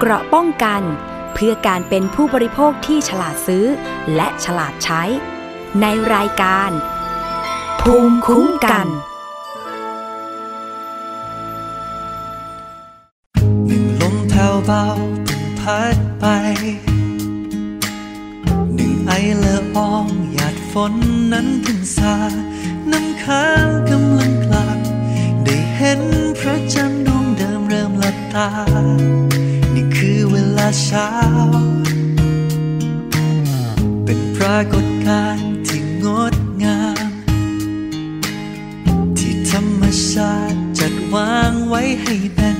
เกราะป้องกัน เพื่อการเป็นผู้บริโภคที่ฉลาดซื้อ และฉลาดใช้ ในรายการ ภูมิคุ้มกันลมแผ่วเบาพพัดไป หนึ่งไอเละอองหยาดฝนนั้นเพิ่งสาน้ำค้างกำลังกลับได้เห็นพระจันทร์ดวงเดิมเริ่มหลับตา เวลาเช้า เป็นปรากฏการณ์ที่งดงาม ที่ธรรมชาติจัดวางไว้ให้เป็น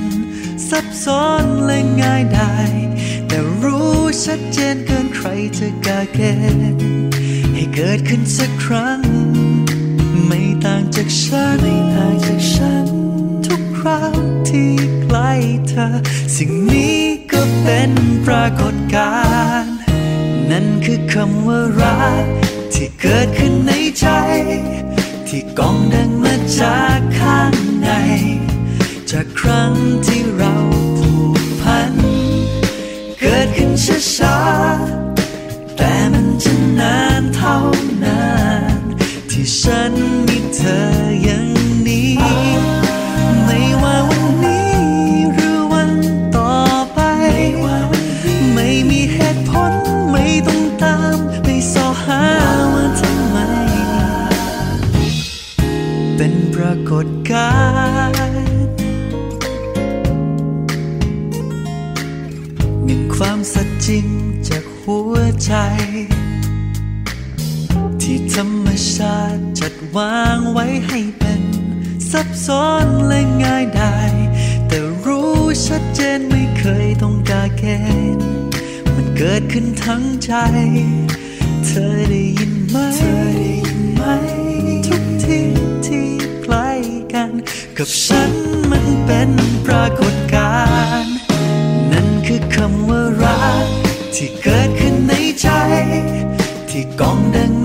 ซับซ้อนและง่ายได้ แต่รู้ชัดเจนเกินใครจะกาเกณฑ์ให้เกิดขึ้นสักครั้ง ไม่ต่างจากฉันไม่ต่างจากฉัน ทุกครั้งที่ใกล้เธอ สิ่งนี้ เป็นปรากฏการณ์นั่นคือคำว่ารัก ที่เกิดขึ้นในใจ ที่กองดังมาจากข้างใน จากครั้งที่เราผูกพัน เกิดขึ้นช้าๆแต่มันจะนานเท่านาน ที่ฉันมีเธออย่างากฏการณ์หนึ่งความสัจจริงจากหัวใจ ที่ธรรมชาติจัดวางไว้ให้เป็นซับซ้อนและง่ายได้ แต่รู้ชัดเจนไม่เคยต้องการเกณฑ์มันเกิดขึ้นทั้งใจ เธอได้ยินไหม กับฉันมันเป็นปรากฏการณ์นั่นคือคำว่ารักที่เกิดขึ้นในใจ ที่กองดัง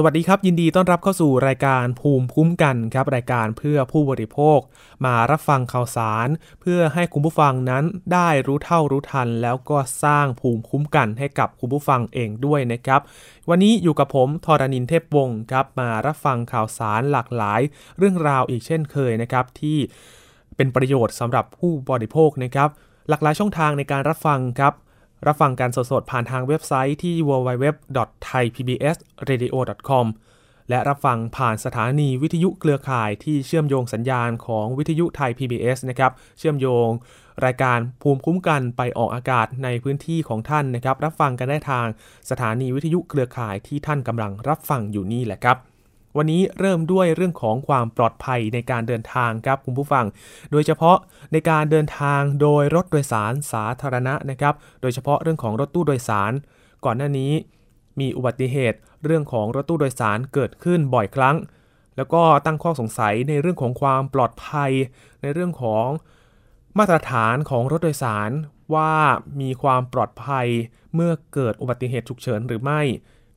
สวัสดีครับ ยินดีต้อนรับเข้าสู่รายการภูมิคุ้มกันครับ รายการเพื่อผู้บริโภค มารับฟังข่าวสาร เพื่อให้คุณผู้ฟังนั้นได้รู้เท่ารู้ทัน แล้วก็สร้างภูมิคุ้มกันให้กับคุณผู้ฟังเองด้วยนะครับ วันนี้อยู่กับผมทรณินเทพวงศ์ครับ มารับฟังข่าวสารหลากหลาย เรื่องราวอีกเช่นเคยนะครับ ที่เป็นประโยชน์สำหรับผู้บริโภคนะครับหลากหลายช่องทางในการรับฟังครับ รับฟังการสดๆ ผ่านทางเว็บไซต์ที่ www.thaipbsradio.com และรับฟังผ่านสถานีวิทยุเครือข่ายที่เชื่อมโยงสัญญาณของวิทยุไทย PBS นะครับ เชื่อมโยง รายการภูมิคุ้มกันไปออกอากาศในพื้นที่ของท่านนะครับ รับฟังกันได้ทางสถานีวิทยุเครือข่ายที่ท่านกำลังรับฟังอยู่นี่แหละครับ วันนี้เริ่มด้วยเรื่องของความปลอดภัยในการเดินทางครับคุณผู้ฟัง โดยเฉพาะในการเดินทางโดยรถโดยสารสาธารณะนะครับ โดยเฉพาะเรื่องของรถตู้โดยสาร ก่อนหน้านี้ มีอุบัติเหตุ เรื่องของรถตู้โดยสารเกิดขึ้นบ่อยครั้ง แล้วก็ตั้งข้อสงสัยในเรื่องของความปลอดภัย ในเรื่องของมาตรฐานของรถโดยสารว่ามีความปลอดภัยเมื่อเกิดอุบัติเหตุฉุกเฉินหรือไม่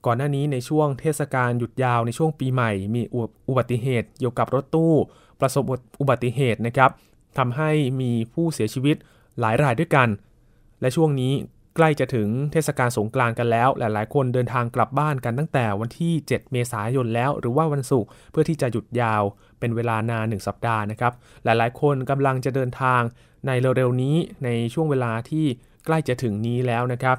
ก่อนหน้านี้ในช่วงเทศกาลหยุดยาวในช่วงปีใหม่ มีอุบัติเหตุเกี่ยวกับรถตู้ ประสบอุบัติเหตุนะครับทำให้มีผู้เสียชีวิตหลายรายด้วยกัน และช่วงนี้ใกล้จะถึงเทศกาลสงกรานต์กันแล้ว หลายๆ คนเดินทางกลับบ้านกันตั้งแต่วันที่ 7 เมษายนแล้ว หรือว่าวันศุกร์เพื่อที่จะหยุดยาวเป็นเวลานานหนึ่งสัปดาห์นะครับ หลายๆ คนกำลังจะเดินทางในเร็วๆนี้ในช่วงเวลาที่ใกล้จะถึงนี้แล้วนะครับ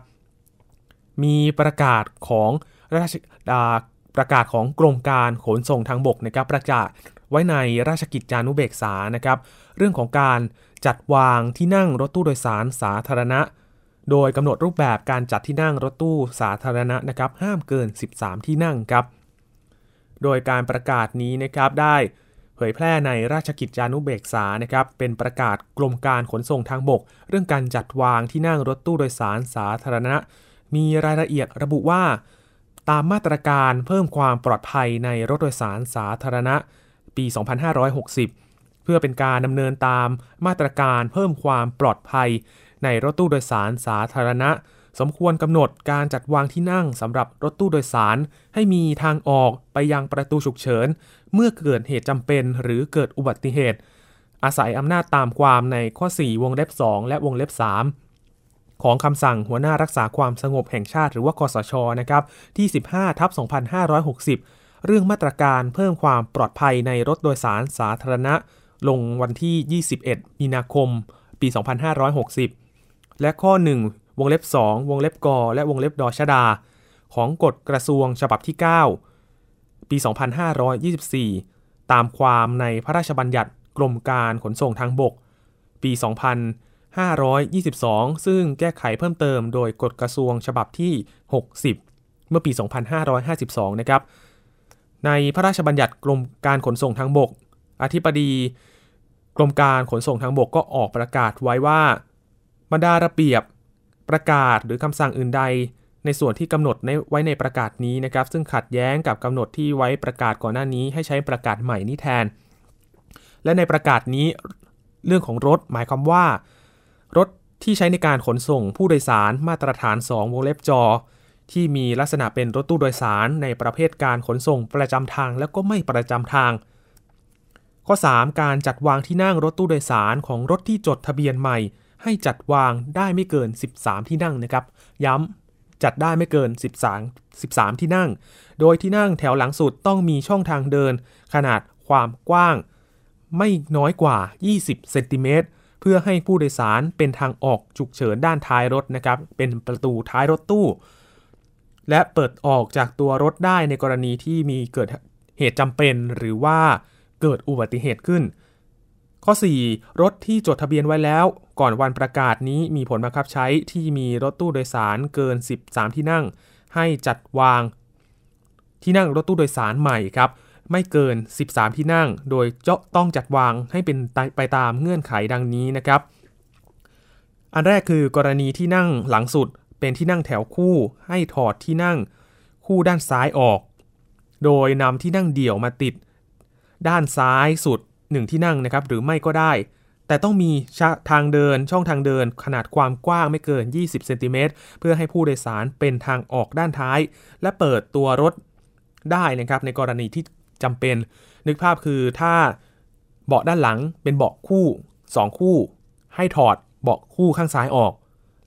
มีประกาศของ ราชประกาศของกรมการขนส่งทางบกนะครับประกาศไว้ในราชกิจจานุเบกษานะครับ เรื่องของการจัดวางที่นั่งรถตู้โดยสารสาธารณะ โดยกำหนดรูปแบบการจัดที่นั่งรถตู้สาธารณะนะครับ ห้ามเกิน 13 ที่นั่งครับ โดยการประกาศนี้นะครับได้เผยแพร่ในราชกิจจานุเบกษานะครับ เป็นประกาศกรมการขนส่งทางบก เรื่องการจัดวางที่นั่งรถตู้โดยสารสาธารณะ มีรายละเอียดระบุว่า ตามมาตรการเพิ่มความปลอดภัยในรถโดยสารสาธารณะปี 2560 เพื่อเป็นการดำเนินตามมาตรการเพิ่มความปลอดภัย ในรถตู้โดยสารสาธารณะ สมควรกำหนดการจัดวางที่นั่งสำหรับรถตู้โดยสาร ให้มีทางออกไปยังประตูฉุกเฉิน เมื่อเกิดเหตุจำเป็นหรือเกิดอุบัติเหตุ อาศัยอำนาจตามความในข้อ 4 วงเล็บ 2 และวงเล็บ 3 ของคำสั่งหัวหน้ารักษาความสงบแห่งชาติหรือว่าคอสชนะครับที่ 15ทับ2560 เรื่องมาตรการเพิ่มความปลอดภัยในรถโดยสารสาธารณะ ลงวันที่ 21 มีนาคม ปี 2560 และข้อ 1 วงเล็บ 2 วงเล็บกและวงเล็บดอชดา ของกฎกระทรวงฉบับที่ 9 ปี 2524 ตามความในพระราชบัญญัติกรมการขนส่งทางบก ปี 2522 ซึ่งแก้ไขเพิ่มเติมโดยกฎกระทรวงฉบับที่ 60 เมื่อปี 2552 นะครับ ในพระราชบัญญัติกรมการขนส่งทางบก อธิบดีกรมการขนส่งทางบกก็ออกประกาศไว้ว่าบรรดาระเบียบประกาศหรือคำสั่งอื่นใด ในส่วนที่กำหนดไว้ในประกาศนี้นะครับ ซึ่งขัดแย้งกับกำหนดที่ไว้ประกาศก่อนหน้านี้ ให้ใช้ประกาศใหม่นี้แทน และในประกาศนี้เรื่องของรถหมายความว่า รถที่ใช้ในการขนส่งผู้โดยสารมาตรฐาน 2 วงเล็บจอ ที่มีลักษณะเป็นรถตู้โดยสารในประเภทการขนส่งประจำทางแล้วก็ไม่ประจำทาง ข้อ 3 การจัดวางที่นั่งรถตู้โดยสารของรถที่จดทะเบียนใหม่ ให้จัดวางได้ไม่เกิน 13 ที่นั่งนะครับ ย้ำจัดได้ไม่เกิน 13 13 ที่นั่ง โดยที่นั่งแถวหลังสุดต้องมีช่องทางเดิน ขนาดความกว้าง ไม่น้อยกว่า 20 เซนติเมตร เพื่อให้ผู้โดยสารเป็นทางออกฉุกเฉินด้านท้ายรถนะครับ เป็นประตูท้ายรถตู้ และเปิดออกจากตัวรถได้ในกรณีที่มีเกิดเหตุจำเป็นหรือว่าเกิดอุบัติเหตุขึ้น ข้อ 4 รถที่จดทะเบียนไว้แล้ว ก่อนวันประกาศนี้มีผลบังคับใช้ที่มีรถตู้โดยสารเกิน 13 ที่นั่ง ให้จัดวางที่นั่งรถตู้โดยสารใหม่ครับ ไม่เกิน 13 ที่นั่ง โดยจะต้องจัดวางให้เป็นไปตามเงื่อนไขดังนี้นะครับ อันแรกคือกรณีที่นั่งหลังสุดเป็นที่นั่งแถวคู่ ให้ถอดที่นั่งคู่ด้านซ้ายออก โดยนำที่นั่งเดี่ยวมาติด ด้านซ้ายสุด 1 ที่นั่งนะครับ หรือไม่ก็ได้ แต่ต้องมีทางเดินช่องทางเดินขนาดความกว้างไม่เกิน 20เซนติเมตรเพื่อให้ผู้โดยสารเป็นทางออกด้านท้าย และเปิดตัวรถได้นะครับในกรณีที่ จำเป็น นึกภาพคือถ้าเบาะด้านหลังเป็นเบาะคู่ 2 คู่ ให้ถอดเบาะคู่ข้างซ้ายออก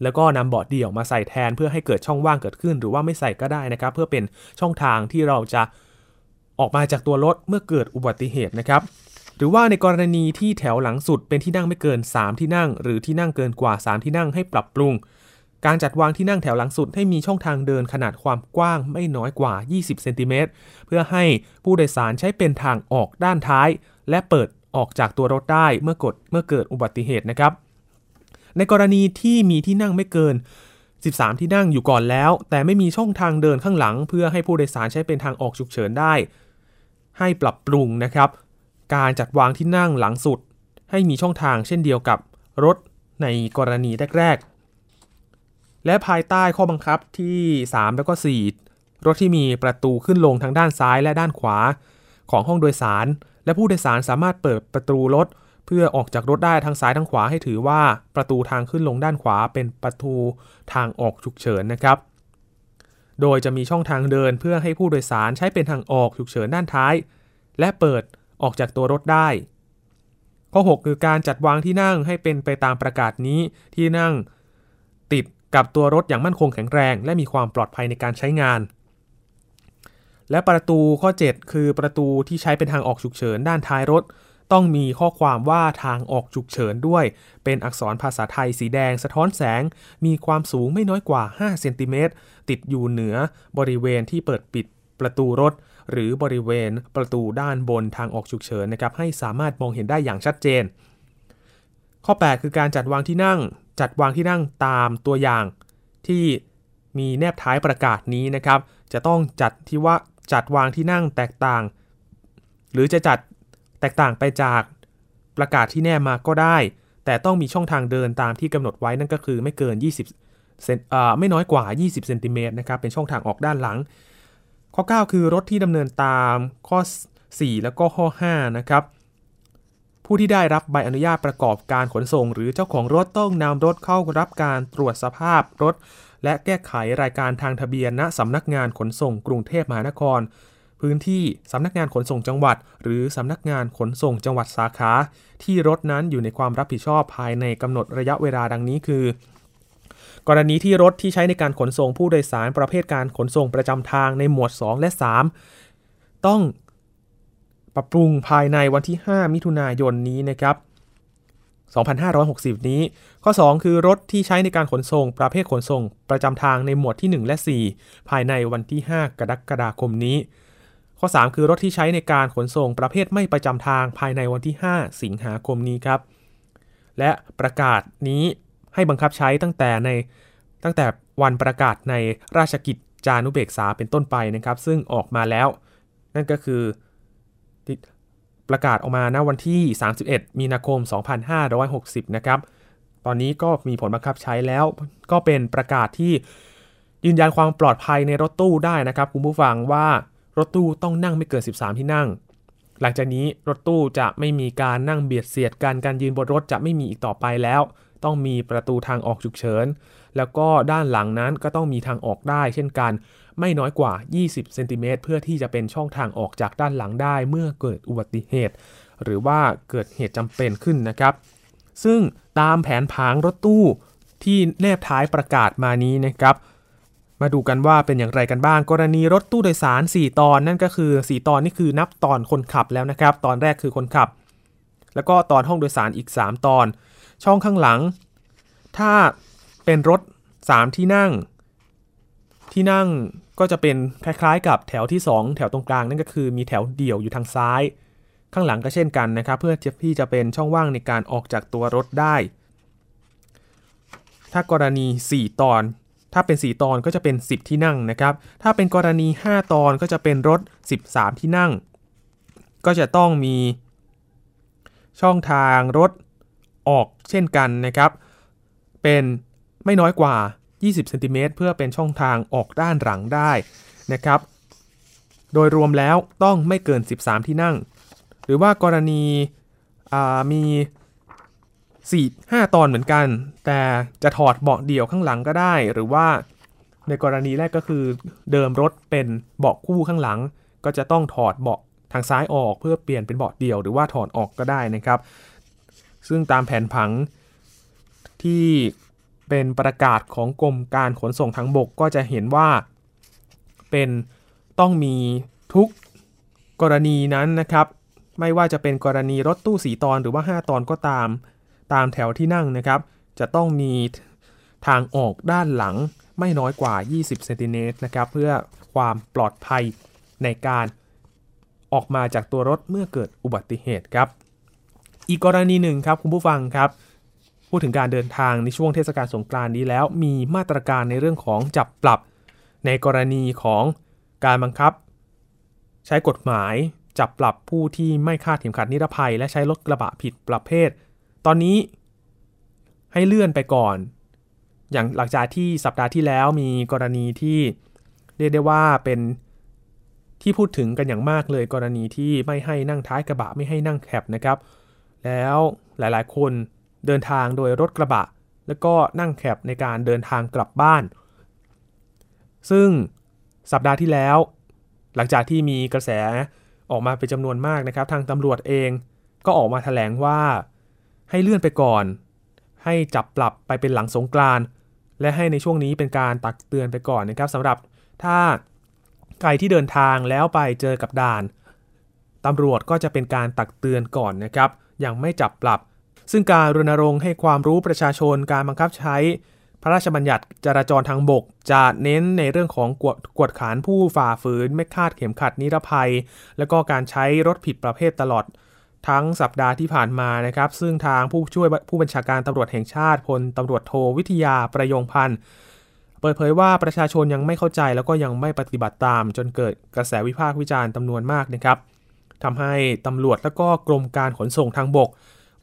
แล้วก็นำเบาะเดี่ยวมาใส่แทนเพื่อให้เกิดช่องว่างเกิดขึ้น หรือว่าไม่ใส่ก็ได้นะครับ เพื่อเป็นช่องทางที่เราจะออกมาจากตัวรถเมื่อเกิดอุบัติเหตุนะครับ หรือว่าในกรณีที่แถวหลังสุดเป็นที่นั่งไม่เกิน 3 ที่นั่ง หรือที่นั่งเกินกว่า 3 ที่นั่งให้ปรับปรุง การจัดวางที่นั่งแถวหลังสุดให้มีช่องทางเดินขนาดความกว้างไม่น้อยกว่า 20 เซนติเมตร เพื่อให้ผู้โดยสารใช้เป็นทางออกด้านท้าย และเปิดออกจากตัวรถได้เมื่อกดเมื่อเกิดอุบัติเหตุนะครับ ในกรณีที่มีที่นั่งไม่เกิน 13 ที่นั่งอยู่ก่อนแล้ว แต่ไม่มีช่องทางเดินข้างหลัง เพื่อให้ผู้โดยสารใช้เป็นทางออกฉุกเฉินได้ ให้ปรับปรุงนะครับ การจัดวางที่นั่งหลังสุด ให้มีช่องทางเช่นเดียวกับรถในกรณีแรกๆ และภายใต้ข้อบังคับที่ 3 แล้วก็ 4 รถที่มีประตูขึ้นลงทางด้านซ้ายและด้านขวา ของห้องโดยสาร และผู้โดยสารสามารถเปิดประตูรถ เพื่อออกจากรถได้ทั้งซ้ายทั้งขวาให้ถือว่าประตูทางขึ้นลงด้านขวาเป็นประตูทางออกฉุกเฉินนะครับ โดยจะมีช่องทางเดินเพื่อให้ผู้โดยสารใช้เป็นทางออกฉุกเฉินด้านท้าย และเปิดออกจากตัวรถได้ ข้อ 6 คือการจัดวางที่นั่งให้เป็นไปตามประกาศนี้ที่นั่งติด กับตัวรถอย่างมั่นคงแข็งแรง และมีความปลอดภัยในการใช้งาน และประตูข้อ 7 คือประตูที่ใช้เป็นทางออกฉุกเฉินด้านท้ายรถ ต้องมีข้อความว่าทางออกฉุกเฉินด้วย เป็นอักษรภาษาไทยสีแดง สะท้อนแสง มีความสูงไม่น้อยกว่า 5 เซนติเมตร ติดอยู่เหนือบริเวณที่เปิดปิดประตูรถ หรือบริเวณประตูด้านบนทางออกฉุกเฉินนะครับให้สามารถมองเห็นได้อย่างชัดเจน ข้อ 8 คือการจัดวางที่นั่ง จัดวางที่นั่งตามตัวอย่างที่มีแนบท้ายประกาศนี้นะครับ จะต้องจัดที่ว่าจัดวางที่นั่งแตกต่าง หรือจะจัดแตกต่างไปจากประกาศที่แนบมาก็ได้ แต่ต้องมีช่องทางเดินตามที่กำหนดไว้นั่นก็คือไม่เกิน 20เซนเอ่อไม่น้อยกว่า 20เซนติเมตรนะครับเป็นช่องทางออกด้านหลัง ข้อ 9 คือรถที่ดำเนินตามข้อ 4 แล้วก็ข้อ5นะครับ ผู้ที่ได้รับใบอนุญาตประกอบการขนส่ง หรือเจ้าของรถต้องนำรถเข้ารับการตรวจสภาพรถ และแก้ไขรายการทางทะเบียนณสำนักงานขนส่งกรุงเทพมหานคร พื้นที่สำนักงานขนส่งจังหวัด หรือสำนักงานขนส่งจังหวัดสาขา ที่รถนั้นอยู่ในความรับผิดชอบภายในกำหนดระยะเวลาดังนี้คือกรณีที่รถที่ใช้ในการขนส่งผู้โดยสารประเภทการขนส่งประจำทางในหมวด 2 และ 3 ต้อง ปรับปรุงภายในวันที่ 5 มิถุนายนนี้นะครับ 2560 นี้ ข้อ 2 คือรถที่ใช้ในการขนส่งประเภทขนส่ง ประจำทางในหมวดที่ 1 และ 4 ภายในวันที่ 5 กรกฎาคมนี้ ข้อ 3 คือรถที่ใช้ในการขนส่งประเภทไม่ประจำทางภายในวันที่ 5 สิงหาคมนี้ครับ และประกาศนี้ให้บังคับใช้ตั้งแต่ในตั้งแต่วันประกาศในราชกิจจานุเบกษาเป็นต้นไปนะครับ ซึ่งออกมาแล้ว นั่นก็คือ ประกาศออกมาณวันที่ 31 มีนาคม 2560 นะครับ ตอนนี้ก็มีผลบังคับใช้แล้วก็เป็นประกาศที่ยืนยันความปลอดภัยในรถตู้ได้นะครับคุณผู้ฟังว่ารถตู้ต้องนั่งไม่เกิน 13 ที่นั่ง หลังจากนี้รถตู้จะไม่มีการนั่งเบียดเสียดกันการยืนบนรถจะไม่มีอีกต่อไปแล้ว ต้องมีประตูทางออกฉุกเฉิน แล้วก็ด้านหลังนั้นก็ต้องมีทางออกได้ เช่นกัน ไม่น้อยกว่า 20เซนติเมตรเพื่อที่จะเป็นช่องทางออกจากด้านหลังได้เมื่อเกิดอุบัติเหตุ หรือว่าเกิดเหตุจำเป็นขึ้นนะครับ ซึ่งตามแผนผังรถตู้ที่แนบท้ายประกาศมานี้นะครับมาดูกันว่าเป็นอย่างไรกันบ้าง กรณีรถตู้โดยสาร 4 ตอนนั่นก็คือ 4 ตอนนี่คือนับตอนคนขับแล้วนะครับ ตอนแรกคือคนขับ แล้วก็ตอนห้องโดยสารอีก 3 ตอน ช่องข้างหลัง ถ้าเป็นรถ 3 ที่นั่ง ที่นั่งก็จะเป็นคล้ายๆ กับแถวที่ 2 แถวตรงกลางนั่นก็คือมีแถวเดี่ยวอยู่ทางซ้าย ข้างหลังก็เช่นกันนะครับ เพื่อที่จะเป็นช่องว่างในการออกจากตัวรถได้ ถ้ากรณี 4 ตอน ถ้าเป็น 4 ตอนก็จะเป็น 10 ที่นั่งนะครับ ถ้าเป็นกรณี 5 ตอนก็จะเป็นรถ 13 ที่นั่ง ก็จะต้องมีช่องทางรถออก เช่นกันนะครับ เป็นไม่น้อยกว่า 20เซนติเมตรเพื่อเป็นช่องทางออกด้านหลังได้นะครับ โดยรวมแล้วต้องไม่เกิน 13 ที่นั่ง หรือว่ากรณีมี 4 5 ตอนเหมือนกัน แต่จะถอดเบาะเดี่ยวข้างหลังก็ได้ หรือว่าในกรณีแรกก็คือเดิมรถเป็นเบาะคู่ข้างหลัง ก็จะต้องถอดเบาะทางซ้ายออกเพื่อเปลี่ยนเป็นเบาะเดี่ยวหรือว่าถอดออกก็ได้นะครับ ซึ่งตามแผนผังที่เป็นประกาศของกรมการขนส่งทางบกก็จะเห็นว่า เป็นต้องมีทุกกรณีนั้นนะครับ ไม่ว่าจะเป็นกรณีรถตู้4ตอนหรือว่า 5 ตอนก็ตามตามแถวที่นั่งนะครับ จะต้องมีทางออกด้านหลังไม่น้อยกว่า 20 เซนติเมตรนะครับ เพื่อความปลอดภัยในการออกมาจากตัวรถเมื่อเกิดอุบัติเหตุครับ อีกกรณีหนึ่งครับคุณผู้ฟังครับ พูดถึงการเดินทางในช่วงเทศกาลสงกรานต์นี้แล้ว มีมาตรการในเรื่องของจับปรับ ในกรณีของการบังคับ ใช้กฎหมายจับปรับผู้ที่ไม่คาดเข็มขัดนิรภัย และใช้รถกระบะผิดประเภท ตอนนี้ให้เลื่อนไปก่อน อย่างหลังจากที่สัปดาห์ที่แล้วมีกรณีที่เรียกได้ว่าเป็นที่พูดถึงกันอย่างมากเลยกรณีที่ไม่ให้นั่งท้ายกระบะไม่ให้นั่งแคบนะครับ แล้วหลายๆ คนเดินทางโดยรถกระบะ แล้วก็นั่งแคบในการเดินทางกลับบ้าน ซึ่งสัปดาห์ที่แล้ว หลังจากที่มีกระแสออกมาเป็นจำนวนมากนะครับ ทางตำรวจเองก็ออกมาแถลงว่าให้เลื่อนไปก่อน ให้จับปรับไปเป็นหลังสงกรานและให้ในช่วงนี้เป็นการตักเตือนไปก่อนนะครับสำหรับถ้าใครที่เดินทางแล้วไปเจอกับด่านตำรวจก็จะเป็นการตักเตือนก่อนนะครับ ยังไม่จับปรับ ซึ่งการรณรงค์ให้ความรู้ประชาชนการบังคับใช้ พระราชบัญญัติจราจรทางบก จะเน้นในเรื่องของกวดกวดขานผู้ฝ่าฝืน ไม่คาดเข็มขัดนิรภัย และก็การใช้รถผิดประเภทตลอดทั้งสัปดาห์ที่ผ่านมานะครับ ซึ่งทางผู้ช่วยผู้บัญชาการตำรวจแห่งชาติพลตำรวจโทวิทยาประยงพันธ์เปิดเผยว่าประชาชนยังไม่เข้าใจแล้วก็ยังไม่ปฏิบัติตาม จนเกิดกระแสวิพากษ์วิจารณ์จำนวนมากนะครับ ทำให้ตำรวจและก็กรมการขนส่งทางบก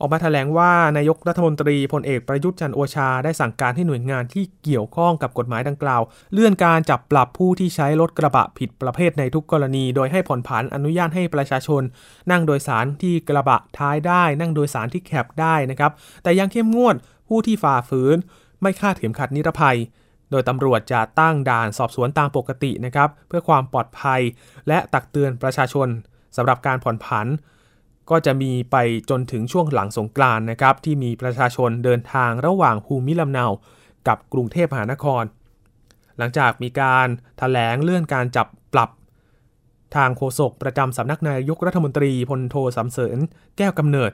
ออกมาแถลงว่านายกรัฐมนตรีพลเอกประยุทธ์จันโอชา ได้สั่งการให้หน่วยงานที่เกี่ยวข้องกับกฎหมายดังกล่าว เลื่อนการจับปรับผู้ที่ใช้รถกระบะผิดประเภทในทุกกรณี โดยให้ผ่อนผันอนุญาตให้ประชาชน นั่งโดยสารที่กระบะท้ายได้ นั่งโดยสารที่แคบได้นะครับ แต่ยังเข้มงวดผู้ที่ฝ่าฝืน ไม่คาดเข็มขัดนิรภัยโดยตำรวจจะตั้งด่านสอบสวนตามปกตินะครับ เพื่อความปลอดภัย และตักเตือนประชาชน สำหรับการผ่อนผัน ก็จะมีไปจนถึงช่วงหลังสงกรานต์นะครับ ที่มีประชาชนเดินทางระหว่างภูมิลำเนา กับกรุงเทพมหานคร หลังจากมีการถแถลงเลื่อนการจับปรับทางโฆษกประจำสำนักนายกรัฐมนตรีพลโทสำเสริญแก้วกำเนิด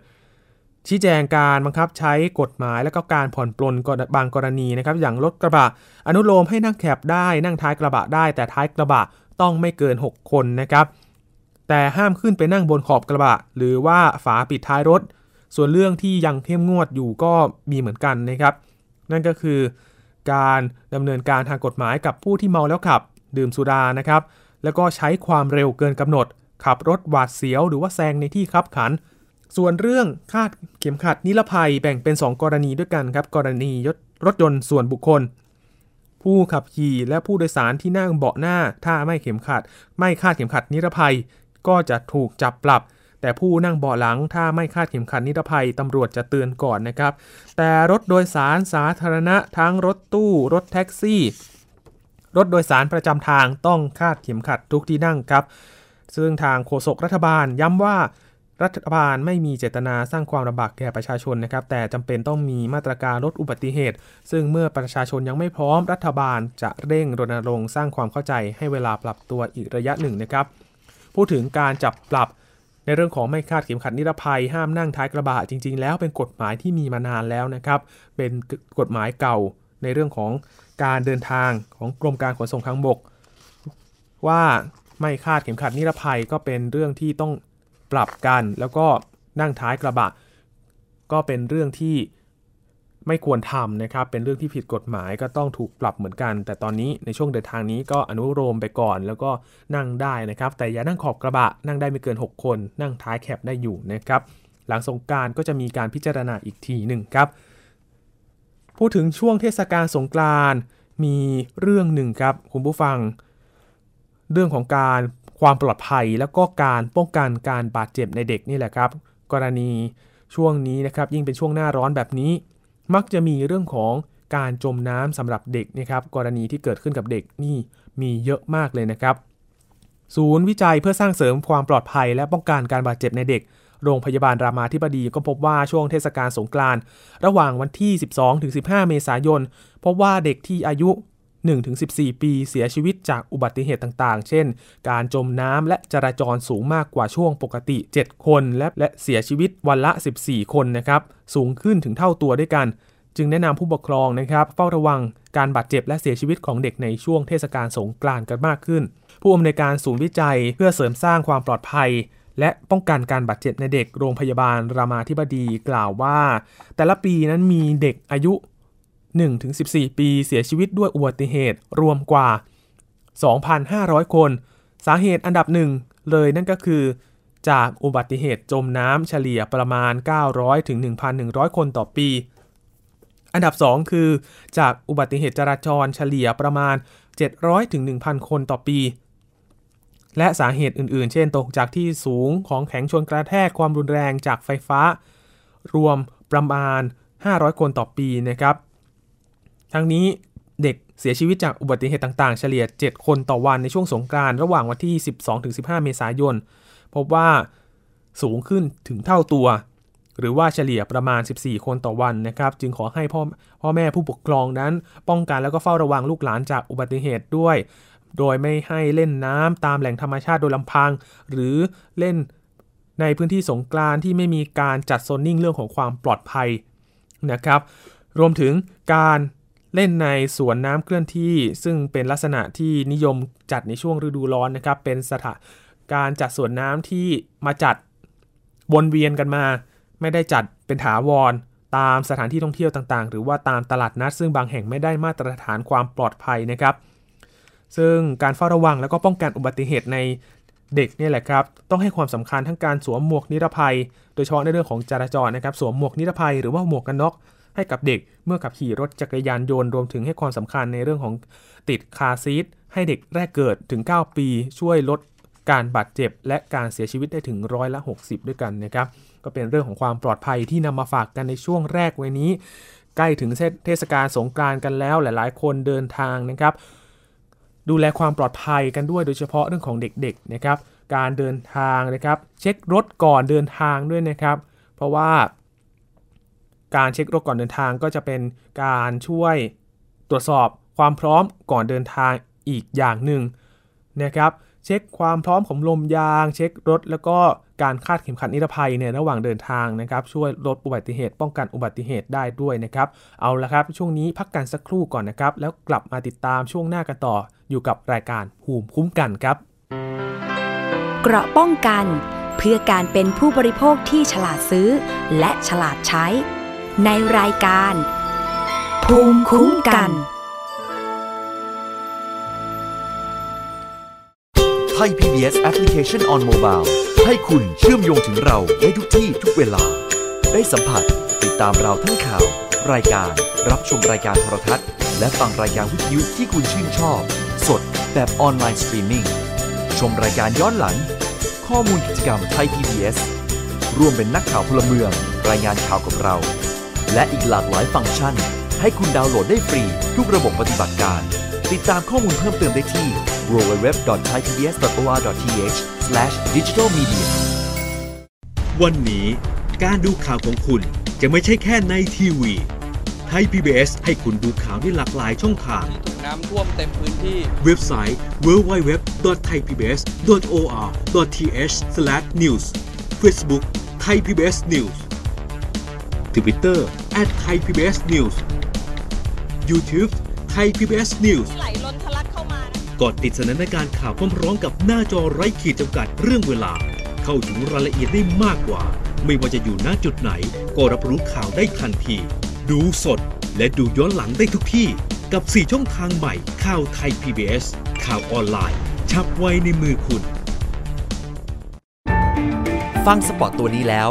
ชี้แจงการบังคับใช้กฎหมายและก็การผ่อนปลนบางกรณีนะครับ อย่างรถกระบะ อนุโลมให้นั่งแคบได้นั่งท้ายกระบะได้ แต่ท้ายกระบะต้องไม่เกิน 6 คนนะครับ แต่ห้ามขึ้นไปนั่งบนขอบกระบะ หรือว่าฝาปิดท้ายรถ ส่วนเรื่องที่ยังเข้มงวดอยู่ก็มีเหมือนกันนะครับ นั่นก็คือ การดำเนินการทางกฎหมายกับผู้ที่เมาแล้วขับ ดื่มสุรานะครับ แล้วก็ใช้ความเร็วเกินกำหนด ขับรถหวาดเสียวหรือว่าแซงในที่คับขัน ส่วนเรื่องคาดเข็มขัดนิรภัยแบ่งเป็น 2 กรณีด้วยกันครับ กรณีรถยนต์ส่วนบุคคลผู้ขับขี่และผู้โดยสารที่นั่งเบาะหน้า ถ้าไม่เข็มขัด ไม่คาดเข็มขัดนิรภัย ก็จะถูกจับปรับ แต่ผู้นั่งเบาะหลังถ้าไม่คาดเข็มขัดนิรภัยตำรวจจะเตือนก่อนนะครับ แต่รถโดยสารสาธารณะทั้งรถตู้ รถแท็กซี่ รถโดยสารประจำทางต้องคาดเข็มขัดทุกที่นั่งครับ ซึ่งทางโฆษกรัฐบาลย้ำว่ารัฐบาลไม่มีเจตนาสร้างความลำบากแก่ประชาชนนะครับ แต่จำเป็นต้องมีมาตรการลดอุบัติเหตุ ซึ่งเมื่อประชาชนยังไม่พร้อมรัฐบาลจะเร่งรณรงค์สร้างความเข้าใจให้เวลาปรับตัวอีกระยะหนึ่งนะครับ พูดถึงการจับปรับในเรื่องของไม่คาดเข็มขัดนิรภัยห้ามนั่งท้ายกระบะจริง ๆ แล้วเป็นกฎหมายที่มีมานานแล้วนะครับ เป็นกฎหมายเก่าในเรื่องของการเดินทางของกรมการขนส่งทางบก ว่าไม่คาดเข็มขัดนิรภัยก็เป็นเรื่องที่ต้องปรับกัน แล้วก็นั่งท้ายกระบะ ก็เป็นเรื่องที่ ไม่ควรทำนะครับ เป็นเรื่องที่ผิดกฎหมายก็ต้องถูกปรับเหมือนกัน แต่ตอนนี้ในช่วงเดินทางนี้ก็อนุโลมไปก่อน แล้วก็นั่งได้นะครับ แต่อย่านั่งขอบกระบะ นั่งได้ไม่เกิน 6 คน นั่งท้ายแคบได้อยู่นะครับ หลังสงการก็จะมีการพิจารณาอีกทีหนึ่งครับ พูดถึงช่วงเทศกาลสงกรานต์มีเรื่องหนึ่งครับคุณผู้ฟัง เรื่องของการความปลอดภัยแล้วก็การป้องกันการบาดเจ็บในเด็กนี่แหละครับ กรณีช่วงนี้นะครับยิ่งเป็นช่วงหน้าร้อนแบบนี้ มักจะมีเรื่องของการจมน้ำสำหรับเด็กนะครับกรณีที่เกิดขึ้นกับเด็กนี่มีเยอะมากเลยนะครับ ศูนย์วิจัยเพื่อสร้างเสริมความปลอดภัย และป้องกันการบาดเจ็บในเด็ก โรงพยาบาลรามาธิบดีก็พบว่าช่วงเทศกาลสงกรานต์ระหว่างวันที่ 12-15 เมษายน พบว่าเด็กที่อายุ 1-14 ปีเสียชีวิตจากอุบัติเหตุต่างๆ เช่น การจมน้ำและจราจรสูงมากกว่าช่วงปกติ 7 คน และและเสียชีวิตวันละ 14 คนนะครับ สูงขึ้นถึงเท่าตัวด้วยกัน จึงแนะนำผู้ปกครองนะครับ เฝ้าระวังการบาดเจ็บและเสียชีวิตของเด็กในช่วงเทศกาลสงกรานต์กันมากขึ้น ผู้อำนวยการศูนย์วิจัยเพื่อเสริมสร้างความปลอดภัยและป้องกันการบาดเจ็บในเด็กโรงพยาบาลรามาธิบดีกล่าวว่า แต่ละปีนั้นมีเด็กอายุ 1-14 ปีเสียชีวิตด้วยอุบัติเหตุรวมกว่า 2,500 คน สาเหตุอันดับหนึ่งเลยนั่นก็คือ จากอุบัติเหตุจมน้ำเฉลี่ยประมาณ 900ถึง1,100 คนต่อปี อันดับ 2 คือ จากอุบัติเหตุจราจรเฉลี่ยประมาณ 700ถึง1,000 คนต่อปี และสาเหตุอื่นๆ เช่นตกจากที่สูงของแข็งชนกระแทกความรุนแรงจากไฟฟ้า รวมประมาณ 500 คนต่อปีนะครับ ทั้งนี้เด็กเสียชีวิตจากอุบัติเหตุต่างๆ เฉลี่ย 7 คนต่อวันในช่วงสงกรานต์ระหว่างวันที่ 12-15 เมษายน พบว่าสูงขึ้นถึงเท่าตัว หรือว่าเฉลี่ยประมาณ 14 คนต่อวันนะครับ จึงขอให้พ่อพ่อแม่ผู้ปกครองนั้น ป้องกันแล้วก็เฝ้าระวังลูกหลานจากอุบัติเหตุด้วย โดยไม่ให้เล่นน้ำตามแหล่งธรรมชาติโดยลำพัง หรือเล่นในพื้นที่สงกรานที่ไม่มีการจัดโซนนิ่งเรื่องของความปลอดภัยนะครับ รวมถึงการ เล่นในสวนน้ำเคลื่อนที่ ซึ่งเป็นลักษณะที่นิยมจัดในช่วงฤดูร้อนนะครับ เป็นสถานการจัดสวนน้ำที่มาจัดวนเวียนกันมา ไม่ได้จัดเป็นถาวร ตามสถานที่ท่องเที่ยวต่างๆ หรือว่าตามตลาดนัด ซึ่งบางแห่งไม่ได้มาตรฐานความปลอดภัยนะครับ ซึ่งการเฝ้าระวังแล้วก็ป้องกันอุบัติเหตุในเด็กเนี่ยแหละครับ ต้องให้ความสำคัญทั้งการสวมหมวกนิรภัย โดยเฉพาะในเรื่องของจราจรนะครับ สวมหมวกนิรภัยหรือว่าหมวกกันน็อก ให้กับเด็กเมื่อขับขี่รถจักรยานยนต์รวมถึงให้ความสำคัญในเรื่องของติดคาซีทให้เด็กแรกเกิดถึง 9 ปี ช่วยลดการบาดเจ็บ และการเสียชีวิตได้ถึงร้อยละ 60 ด้วยกันนะครับก็เป็นเรื่องของความปลอดภัยที่นำมาฝากกันในช่วงแรกวันนี้ ใกล้ถึงเทศกาลสงกรานต์กันแล้วหลายๆ คนเดินทางนะครับ ดูแลความปลอดภัยกันด้วยโดยเฉพาะเรื่องของเด็กๆนะครับการเดินทางนะครับ เช็ครถก่อนเดินทางด้วยนะครับ เพราะว่า การเช็ครถก่อนเดินทางก็จะเป็นการช่วยตรวจสอบความพร้อมก่อนเดินทางอีกอย่างหนึ่งนะครับ เช็คความพร้อมของลมยาง เช็ครถ แล้วก็การคาดเข็มขัดนิรภัยในระหว่างเดินทางนะครับ ช่วยลดอุบัติเหตุ ป้องกันอุบัติเหตุได้ด้วยนะครับ เอาละครับ ช่วงนี้พักกันสักครู่ก่อนนะครับ แล้วกลับมาติดตามช่วงหน้ากันต่ออยู่กับรายการภูมิคุ้มกันครับ เกราะป้องกัน เพื่อการเป็นผู้บริโภคที่ฉลาดซื้อ และฉลาดใช้ ในรายการ ภูมิคุ้มกัน ไทย PBS Application on Mobile ให้คุณเชื่อมโยงถึงเราในทุกที่ทุกเวลา ได้สัมผัสติดตามเราทั้งข่าว รายการรับชมรายการโทรทัศน์ และฟังรายการวิทยุที่คุณชื่นชอบ สดแบบออนไลน์สตรีมมิ่งชมรายการย้อนหลัง ข้อมูลกิจกรรมไทย PBS ร่วมเป็นนักข่าวพลเมือง รายงานข่าวกับเรา และอีกหลากหลายฟังก์ชัน ให้คุณดาวน์โหลดได้ฟรีทุกระบบปฏิบัติการ ติดตามข้อมูลเพิ่มเติมได้ที่ www.thaipbs.or.th/digitalmedia วันนี้การดูข่าวของคุณจะไม่ใช่แค่ในทีวีไทย PBS ให้คุณดูข่าวได้หลากหลายช่องทาง ถูกน้ำท่วมเต็มพื้นที่ เว็บไซต์ www.thaipbs.or.th/news Facebook Thai PBS News Twitter @thaipbsnews YouTube Thai PBS News ไหลล้นทะลักเข้ามานะกดติดสนันในการข่าวพร้อมๆกับหน้าจอไร้ขีดจำกัดเรื่องเวลา เข้าถึงรายละเอียดได้มากกว่า ไม่ว่าจะอยู่ณจุดไหน ก็รับรู้ข่าวได้ทันที ดูสดและดูย้อนหลังได้ทุกที่ กับ 4 ช่องทางใหม่ข่าวไทย PBS ข่าวออนไลน์ ชับไว้ในมือคุณ ฟังสปอตตัวนี้แล้ว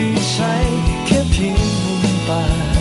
ที่ใช้แค่เพียงมุมปาก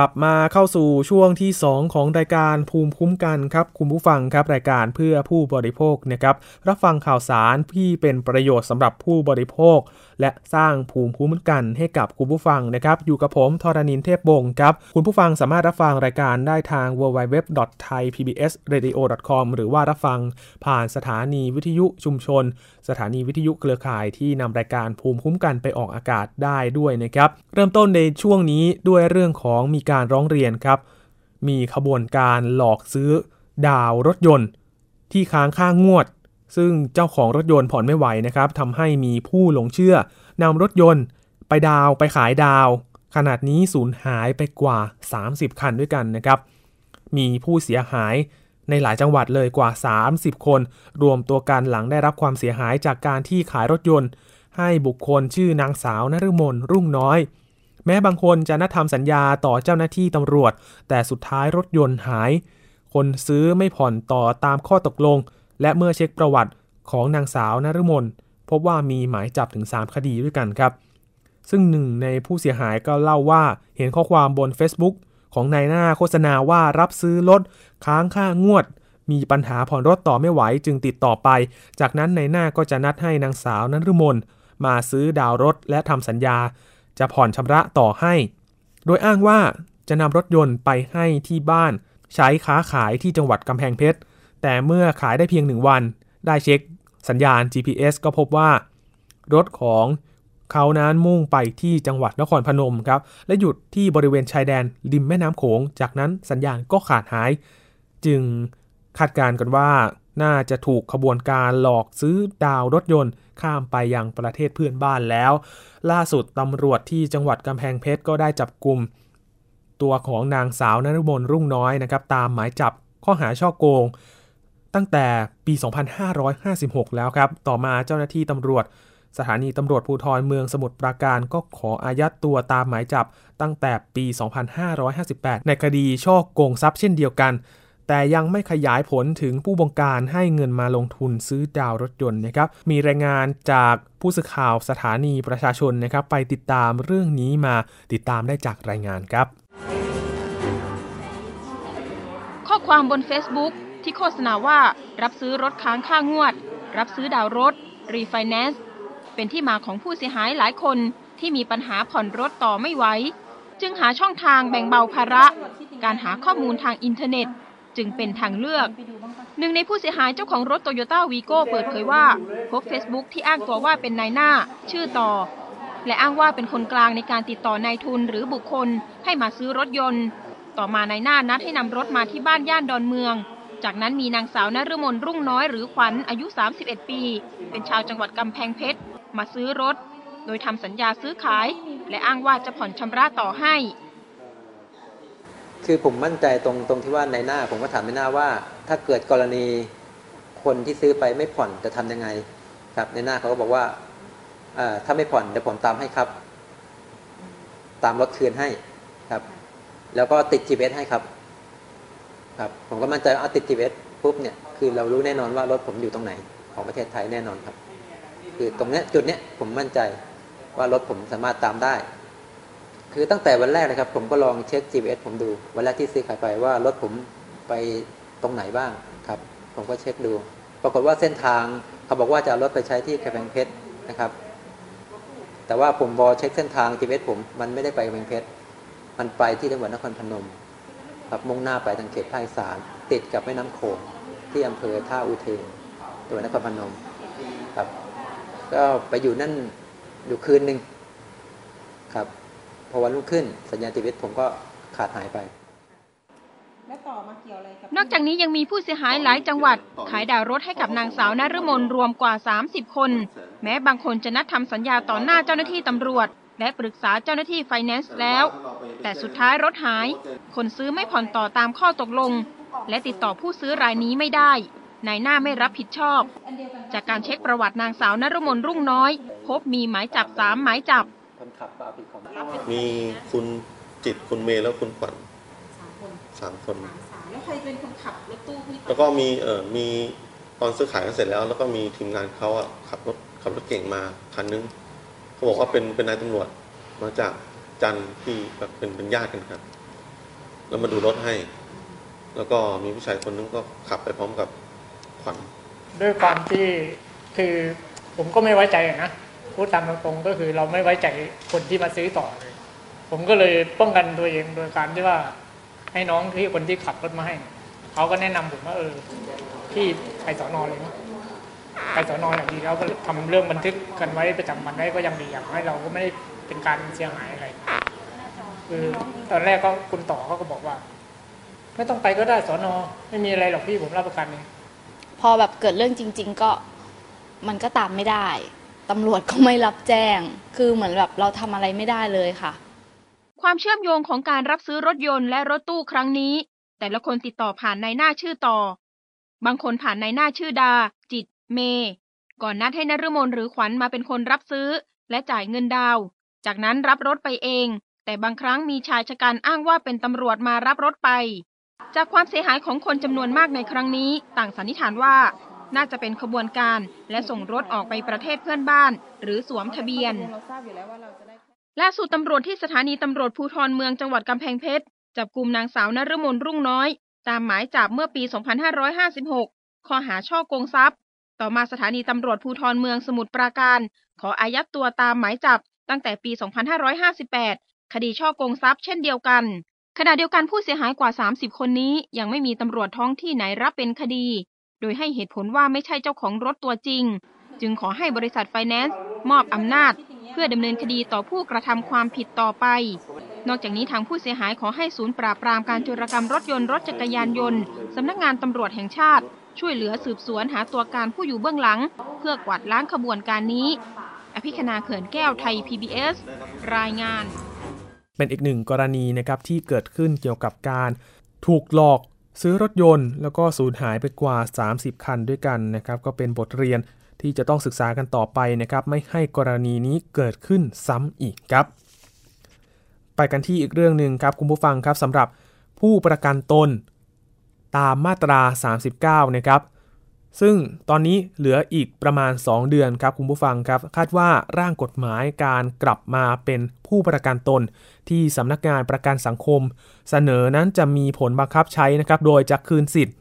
ลับมาเข้าสู่ช่วงที่ 2 ของรายการภูมิคุ้มกันครับคุณผู้ฟังครับรายการเพื่อผู้บริโภคนะครับรับฟังข่าวสารที่เป็นประโยชน์สำหรับผู้บริโภค และสร้างภูมิคุ้มกันให้กับคุณผู้ฟังนะครับ อยู่กับผมทรณินเทพบงครับ คุณผู้ฟังสามารถรับฟังรายการได้ทาง www.thaipbsradio.com หรือว่ารับฟังผ่านสถานีวิทยุชุมชน สถานีวิทยุเครือข่ายที่นำรายการภูมิคุ้มกันไปออกอากาศได้ด้วยนะครับ เริ่มต้นในช่วงนี้ด้วยเรื่องของมีการร้องเรียนครับ มีขบวนการหลอกซื้อดาวรถยนต์ ที่ค้างค่างวด ซึ่งเจ้าของรถยนต์ผ่อนไม่ไหวนะครับทำให้มีผู้หลงเชื่อนำรถยนต์ไปดาวไปขายดาว ขนาดนี้สูญหายไปกว่า 30 คันด้วยกันนะครับ มีผู้เสียหายในหลายจังหวัดเลยกว่า 30 คน รวมตัวกันหลังได้รับความเสียหายจากการที่ขายรถยนต์ ให้บุคคลชื่อนางสาวนฤมลรุ่งน้อย แม้บางคนจะนัดทำสัญญาต่อเจ้าหน้าที่ตำรวจ แต่สุดท้ายรถยนต์หาย คนซื้อไม่ผ่อนต่อตามข้อตกลง และเมื่อเช็คประวัติของนางสาวนฤมลพบว่ามีหมายจับถึง 3 คดีด้วยกันครับ ซึ่งหนึ่งในผู้เสียหายก็เล่าว่าเห็นข้อความบน Facebook ของนายหน้าโฆษณาว่ารับซื้อรถค้างค่างวด มีปัญหาผ่อนรถต่อไม่ไหวจึงติดต่อไป จากนั้นนายหน้าก็จะนัดให้นางสาวนฤมลมาซื้อดาวรถและทำสัญญา จะผ่อนชำระต่อให้ โดยอ้างว่าจะนำรถยนต์ไปให้ที่บ้าน ใช้ค้าขายที่จังหวัดกำแพงเพชร แต่เมื่อขายได้เพียงหนึ่งวัน ได้เช็คสัญญาณ GPS ก็พบว่ารถของเขานั้นมุ่งไปที่จังหวัดนครพนมครับ และหยุดที่บริเวณชายแดนริมแม่น้ำโขง จากนั้นสัญญาณก็ขาดหาย จึงคาดการณ์กันว่าน่าจะถูกขบวนการหลอกซื้อดาวรถยนต์ข้ามไปยังประเทศเพื่อนบ้านแล้ว ล่าสุดตำรวจที่จังหวัดกำแพงเพชรก็ได้จับกลุ่มตัวของนางสาวนฤมลรุ่งน้อยนะครับ ตามหมายจับข้อหาช่อโกง ตั้งแต่ปี 2556 แล้วครับ ต่อมาเจ้าหน้าที่ตำรวจ สถานีตำรวจภูธรเมืองสมุทรปราการก็ขออายัดตัวตามหมายจับตั้งแต่ปี 2558 ในคดีฉ้อโกงทรัพย์เช่นเดียวกัน แต่ยังไม่ขยายผลถึงผู้บงการให้เงินมาลงทุนซื้อดาวน์รถยนต์นะครับ มีรายงานจากผู้สื่อข่าวสถานีประชาชนนะครับ ไปติดตามเรื่องนี้มาติดตามได้จากรายงานครับ ข้อความบน Facebook ที่โฆษณาว่ารับซื้อรถค้างค่างวด รับซื้อดาวน์รถ รีไฟแนนซ์ เป็นที่มาของผู้เสียหายหลายคนที่มีปัญหาผ่อนรถต่อไม่ไหว จึงหาช่องทางแบ่งเบาภาระ การหาข้อมูลทางอินเทอร์เน็ต จึงเป็นทางเลือก หนึ่งในผู้เสียหายเจ้าของรถโตโยต้าวีโก้เปิดเผยว่า พบ Facebook ที่อ้างตัวว่าเป็นนายหน้า ชื่อต่อ และอ้างว่าเป็นคนกลางในการติดต่อนายทุนหรือบุคคลให้มาซื้อรถยนต์ ต่อมานายหน้านัดให้นำรถมาที่บ้านย่านดอนเมือง จากนั้นมีนางสาวนฤมลรุ่งน้อยหรือขวัญอายุ 31 ปี เป็นชาวจังหวัดกำแพงเพชร มาซื้อรถ โดยทำสัญญาซื้อขาย และอ้างว่าจะผ่อนชำระต่อให้ คือผมมั่นใจตรงตรงที่ว่าในหน้า ผมก็ถามในหน้าว่า ถ้าเกิดกรณีคนที่ซื้อไปไม่ผ่อนจะทำยังไง ครับในหน้าเขาก็บอกว่าถ้าไม่ผ่อนเดี๋ยวผมตามให้ครับ ตามรถคืนให้ครับ แล้วก็ติด GPS ให้ครับ ครับผมก็มั่นใจว่าเอาติด GPS ปุ๊บเนี่ยคือเรารู้แน่นอนว่ารถผมอยู่ตรงไหนของประเทศไทยแน่นอนครับ คือตรงเนี้ยจุดเนี้ยผมมั่นใจว่ารถผมสามารถตามได้ คือตั้งแต่วันแรกนะครับ ผมก็ลองเช็ค GPS ผมดูวันแรกที่ซื้อขายไปว่ารถผมไปตรงไหนบ้างครับ ผมก็เช็คดู ปรากฏว่าเส้นทางเขาบอกว่าจะเอารถไปใช้ที่กำแพงเพชรนะครับ แต่ว่าผมบอเช็คเส้นทาง GPS ผมมันไม่ได้ไปกำแพงเพชรมันไปที่จังหวัดนครพนม ครับมุ่งหน้าไปทางเขตภาคอีสานติดกับแม่น้ำโขงที่อำเภอท่าอุเทนจังหวัดนครพนมครับ ก็ไปอยู่นั่นอยู่คืนหนึ่งครับพอวันรุ่งขึ้นสัญญาณชีวิตผมก็ขาดหายไปนอกจากนี้ยังมีผู้เสียหายหลายจังหวัด ขายดาวรถให้กับนางสาวนฤมลรวมกว่า 30 คน แม้บางคนจะนัดทำสัญญาต่อหน้าเจ้าหน้าที่ตำรวจ และปรึกษาเจ้าหน้าที่ไฟแนนซ์แล้ว แต่สุดท้ายรถหาย คนซื้อไม่ผ่อนต่อตามข้อตกลง และติดต่อผู้ซื้อรายนี้ไม่ได้นายหน้าไม่รับผิดชอบ จากการเช็คประวัตินางสาวนฤมลรุ่งน้อย พบมีหมายจับสามหมายจับคนขับก็เอาผิดของมีคุณจิตคุณเมย์แล้วคุณขวัญสามคนแล้วใครเป็นคนขับรถตู้ที่แล้วก็มีเอ่อมีตอนซื้อขายกันเสร็จแล้ว แล้วก็มีทีมงานเขาอะขับรถขับรถเก่งมาคันนึง เขาบอกว่าเป็นเป็นนายตำรวจมาจากจันที่แบบเป็นเป็นญาติกันครับ แล้วมาดูรถให้ แล้วก็มีผู้ชายคนนึงก็ขับไปพร้อมกับขวัญด้วยความที่คือผมก็ไม่ไว้ใจนะพูดตามตรงๆก็คือเราไม่ไว้ใจคนที่มาซื้อต่อเลยผมก็เลยป้องกันตัวเองโดยการที่ว่า ให้น้องที่คนที่ขับรถมาให้เขาก็แนะนำผมว่าเออพี่ไปสอนอเลยนะ ไปสอนออย่างดีแล้วก็ทำเรื่องบันทึกกันไว้ประจำวันไว้ก็ยังดีอย่างให้เราก็ไม่ได้เป็นการเสียหายอะไร คือตอนแรกก็คุณต่อเขาก็บอกว่า ไม่ต้องไปก็ได้สอนอไม่มีอะไรหรอกพี่ผมรับประกันเองพอแบบเกิดเรื่องจริง ๆ ก็มันก็ตามไม่ได้ตำรวจก็ไม่รับแจ้ง คือเหมือนแบบเราทำอะไรไม่ได้เลยค่ะ ความเชื่อมโยงของการรับซื้อรถยนต์และรถตู้ครั้งนี้ แต่ละคนติดต่อผ่านนายหน้าชื่อต่อ บางคนผ่านนายหน้าชื่อดา จิต เมก่อนนัดให้นฤมลหรือขวัญมาเป็นคนรับซื้อ และจ่ายเงินดาว จากนั้นรับรถไปเอง แต่บางครั้งมีชายชะกันอ้างว่าเป็นตำรวจมารับรถไป จากความเสียหายของคนจำนวนมากในครั้งนี้ ต่างสันนิษฐานว่า น่าจะเป็นขบวนการ และส่งรถออกไปประเทศเพื่อนบ้าน หรือสวมทะเบียนล่าสุดตำรวจที่สถานีตำรวจภูธรเมืองจังหวัดกำแพงเพชรจับกลุ่มนางสาวนฤมลรุ่งน้อย ตามหมายจับเมื่อปี 2556 ข้อหาช่อกงทรัพย์ ต่อมาสถานีตำรวจภูธรเมืองสมุทรปราการ ขออายัดตัวตามหมายจับตั้งแต่ปี 2558 คดีช่อโกงทรัพย์เช่นเดียวกัน ขณะเดียวกันผู้เสียหายกว่า 30 คนนี้ ยังไม่มีตำรวจท้องที่ไหนรับเป็นคดี โดยให้เหตุผลว่าไม่ใช่เจ้าของรถตัวจริง จึงขอให้บริษัทไฟแนนซ์มอบอำนาจ เพื่อดำเนินคดีต่อผู้กระทำความผิดต่อไป นอกจากนี้ทางผู้เสียหายขอให้ศูนย์ปราบปรามการโจรกรรมรถยนต์รถจักรยานยนต์สำนักงานตำรวจแห่งชาติ ช่วยเหลือสืบสวนหาตัวการผู้อยู่เบื้องหลัง เพื่อกวาดล้างขบวนการนี้ อภิคณาเขื่อนแก้วไทย PBS รายงาน เป็นอีกหนึ่งกรณีนะครับที่เกิดขึ้นเกี่ยวกับการถูกหลอกซื้อรถยนต์ แล้วก็สูญหายไปกว่า 30 คันด้วยกันนะครับ ก็เป็นบทเรียนที่จะต้องศึกษากันต่อไปนะครับ ไม่ให้กรณีนี้เกิดขึ้นซ้ำอีกครับ ไปกันที่อีกเรื่องหนึ่งครับคุณผู้ฟังครับสำหรับผู้ประกันตน ตามมาตรา 39 นะครับ ซึ่งตอนนี้เหลืออีกประมาณ 2 เดือนครับคุณผู้ฟังครับ คาดว่าร่างกฎหมายการกลับมาเป็นผู้ประกันตน ที่สำนักงานประกันสังคม เสนอนั้นจะมีผลบังคับใช้นะครับ โดยจะคืนสิทธิ์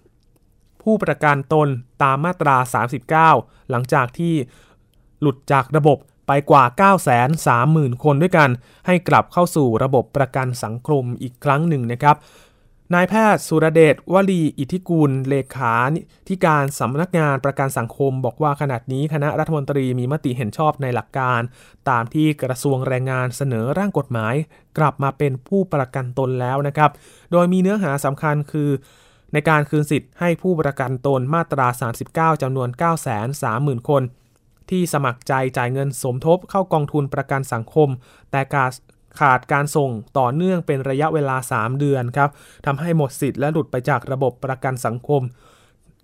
ผู้ประกันตนตามมาตรา 39 หลังจากที่หลุดจากระบบไปกว่า 930,000 คนด้วยกัน ให้กลับเข้าสู่ระบบประกันสังคมอีกครั้งหนึ่งนะครับ นายแพทย์สุรเดชวลีอิทธิกุลเลขาที่การสำนักงานประกันสังคม บอกว่าขณะนี้คณะรัฐมนตรีมีมติเห็นชอบในหลักการ ตามที่กระทรวงแรงงานเสนอร่างกฎหมาย กลับมาเป็นผู้ประกันตนแล้วนะครับ โดยมีเนื้อหาสำคัญคือ ในการคืนสิทธิ์ให้ผู้ประกันตนมาตรา 39จำนวน 930,000 คน ที่สมัครใจจ่ายเงินสมทบเข้ากองทุนประกันสังคม แต่การ ขาดการส่งต่อเนื่องเป็นระยะเวลา 3 เดือนครับทำให้หมดสิทธิ์และหลุดไปจากระบบประกันสังคม